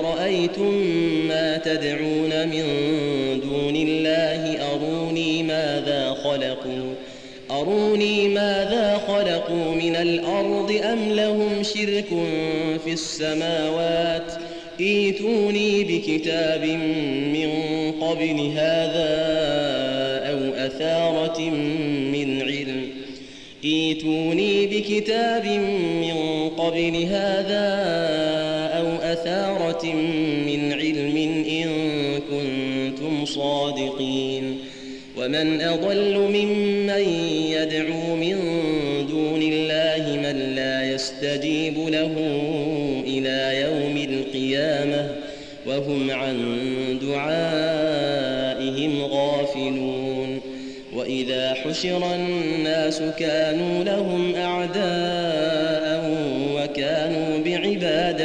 أرأيتم ما تدعون من دون الله؟ أروني ماذا خلقوا؟ أروني ماذا خلقوا من الأرض أم لهم شرك في السماوات؟ ايتوني بكتاب من قبل هذا أو أثارة من علم. ايتوني بكتاب من قبل هذا أثارة من علم إن كنتم صادقين. ومن أضل ممن يدعو من دون الله من لا يستجيب له إلى يوم القيامة وهم عن دعائهم غافلون. وإذا حشر الناس كانوا لهم أعداء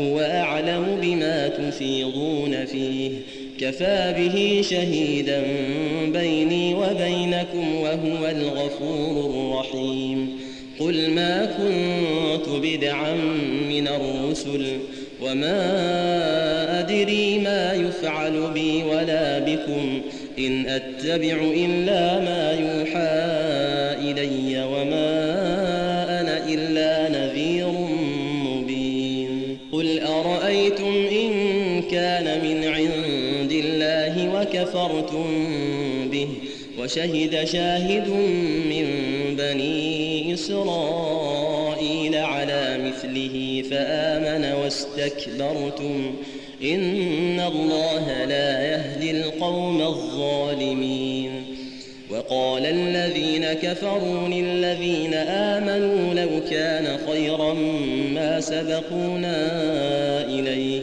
هو أعلم بما تفيضون فيه. كفى به شهيدا بيني وبينكم وهو الغفور الرحيم. قل ما كنت بدعا من الرسل وما أدري ما يفعل بي ولا بكم. إن أتبع إلا ما يوحى إلي وما كان من عند الله وكفرتم به وشهد شاهد من بني إسرائيل على مثله فآمن واستكبرتم. إن الله لا يهدي القوم الظالمين. وقال الذين كفروا للذين آمنوا لو كان خيرا ما سبقونا إليه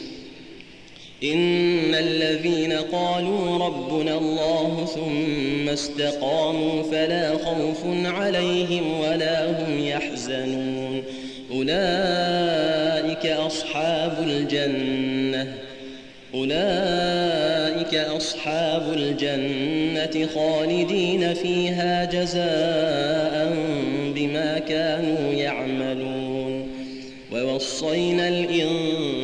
إن الذين قالوا ربنا الله ثم استقاموا فلا خوف عليهم ولا هم يحزنون. أولئك أصحاب الجنة. أولئك أصحاب الجنة خالدين فيها جزاء بما كانوا يعملون. ووصينا الإنسان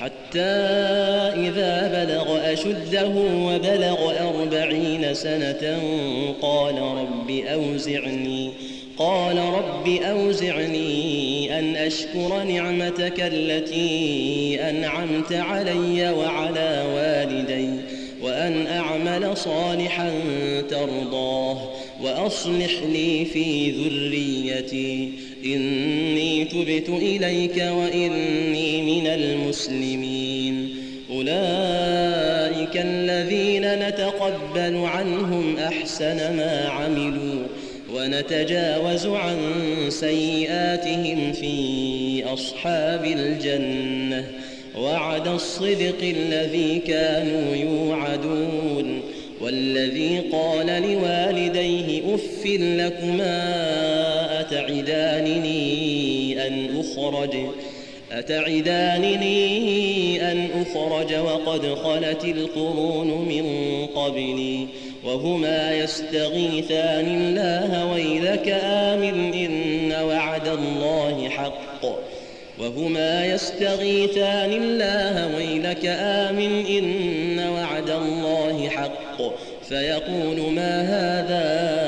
حتى إذا بلغ أشده وبلغ أربعين سنة قال رب أوزعني قال رب أوزعني أن أشكر نعمتك التي أنعمت علي وعلى والدي وأن أعمل صالحا ترضاه وأصلح لي في ذريتي. إني تبت إليك وإني من المسلمين. أولئك الذين نتقبل عنهم أحسن ما عملوا ونتجاوز عن سيئاتهم في أصحاب الجنة. وعد الصدق الذي كانوا يوعدون. والذي قال لوالديه أف لكما أتعدانني أن أخرج؟ أتعدانني أن أخرج وقد خلت القرون من قبلي وهما يستغيثان الله ويلك آمن إن وعد الله حق. وهما يستغيثان الله ويلك آمن إن وعد الله حق. فيقول ما هذا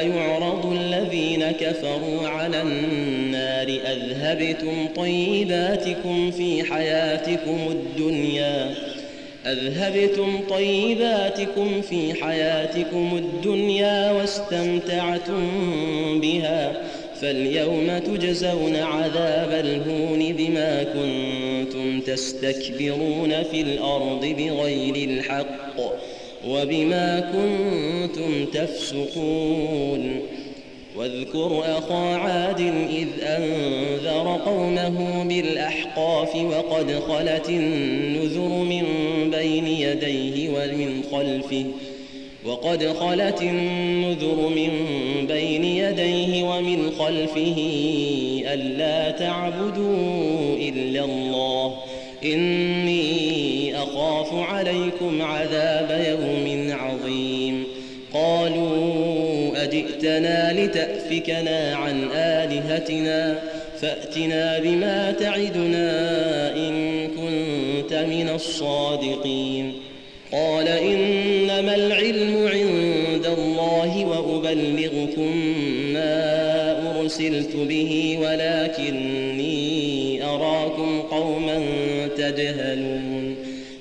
يعرض الذين كفروا على النار أذهبتم طيباتكم في حياتكم الدنيا أذهبتم طيباتكم في حياتكم الدنيا واستمتعتم بها فاليوم تجزون عذاب الهون بما كنتم تستكبرون في الأرض بغير الحق وبما كنتم تفسقون. واذكر أخا عاد إذ أنذر قومه بالأحقاف وقد خلت النذر من بين يديه ومن خلفه وقد خلت النذر من بين يديه ومن خلفه ألا تعبدوا إلا الله. إني أخاف عليكم عذاب يوم عظيم. قالوا أجئتنا لتأفكنا عن آلهتنا فأتنا بما تعدنا إن كنت من الصادقين. قال إنما العلم عند الله وأبلغكم ما أرسلت به ولكني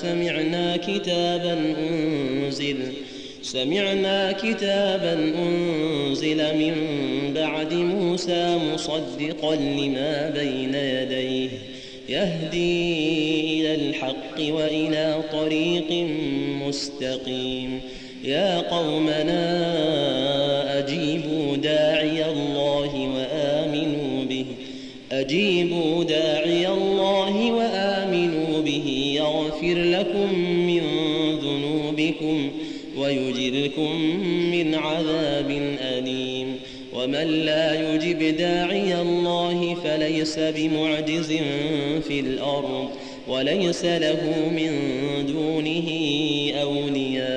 سمعنا كتابا أنزل سمعنا كتابا أنزل من بعد موسى مصدقا لما بين يديه يهدي إلى الحق وإلى طريق مستقيم. يا قومنا ويجركم من عذاب أليم ومن لا يجب داعي الله فليس بمعجز في الأرض وليس له من دونه أولياء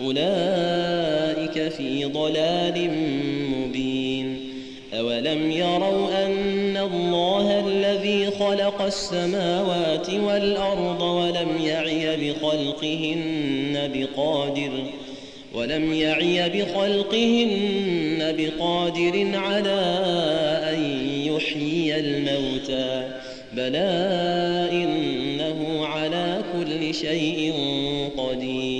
أولئك في ضلال مبين أولم يروا السماوات والأرض ولم يعي بخلقهن بقادر ولم يعي بخلقهن بقادر على أن يحيي الموتى بلى إنه على كل شيء قدير.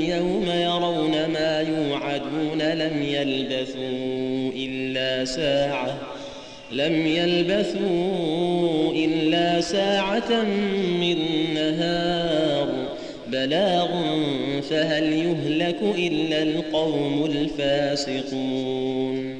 لم يلبثوا إلا ساعة لم يلبثوا إلا ساعة من نهار. بلاغ فهل يهلك إلا القوم الفاسقون؟